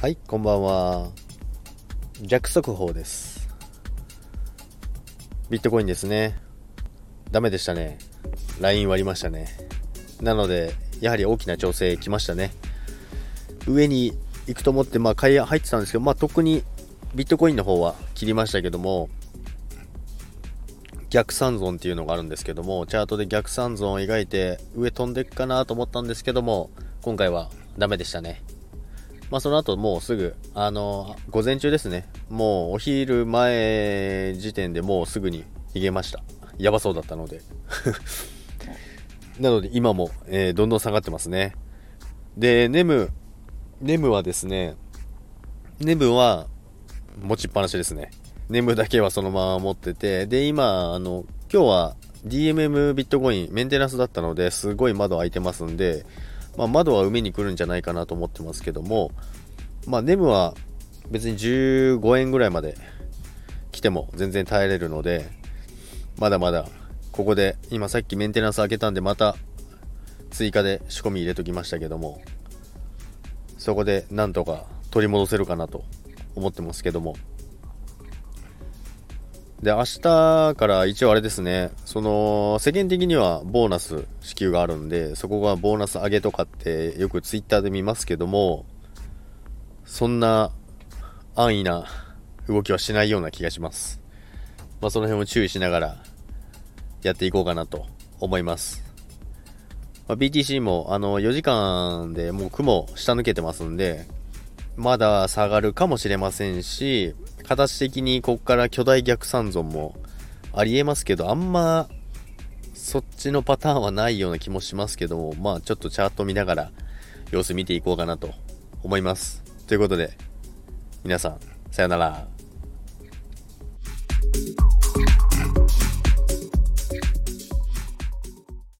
はい、こんばんは。逆速報です。ビットコインですね。ダメでしたね。ライン割りましたね。なので、やはり大きな調整来ましたね。上に行くと思って、まあ、買い入ってたんですけど、まあ、特にビットコインの方は切りましたけども、逆三尊っていうのがあるんですけども、チャートで逆三尊を描いて上飛んでいくかなと思ったんですけども、今回はダメでしたね。まあその後もうすぐ、あの、午前中ですね。もうお昼前時点でもうすぐに逃げました。やばそうだったので。なので今も、えーどんどん下がってますね。で、ネム、ネムはですね、ネムは持ちっぱなしですね。ネムだけはそのまま持ってて、で、今、あの、今日は DMM ビットコインメンテナンスだったので、すごい窓開いてますんで、まあ、窓は埋めに来るんじゃないかなと思ってますけども、まあ、ネムは別に15円ぐらいまで来ても全然耐えれるので、まだまだ、ここで、今さっきメンテナンス開けたんで、また追加で仕込み入れときましたけども、そこでなんとか取り戻せるかなと思ってますけども、で、明日から一応あれですね、その、世間的にはボーナス支給があるんで、そこがボーナス上げとかってよくツイッターで見ますけども、そんな安易な動きはしないような気がします。まあその辺を注意しながらやっていこうかなと思います。まあ、BTC もあの4時間でもう雲下抜けてますんで、まだ下がるかもしれませんし、形的にここから巨大逆三尊もありえますけど、あんまそっちのパターンはないような気もしますけども、まあちょっとチャート見ながら様子見ていこうかなと思います。ということで、皆さん、さよなら。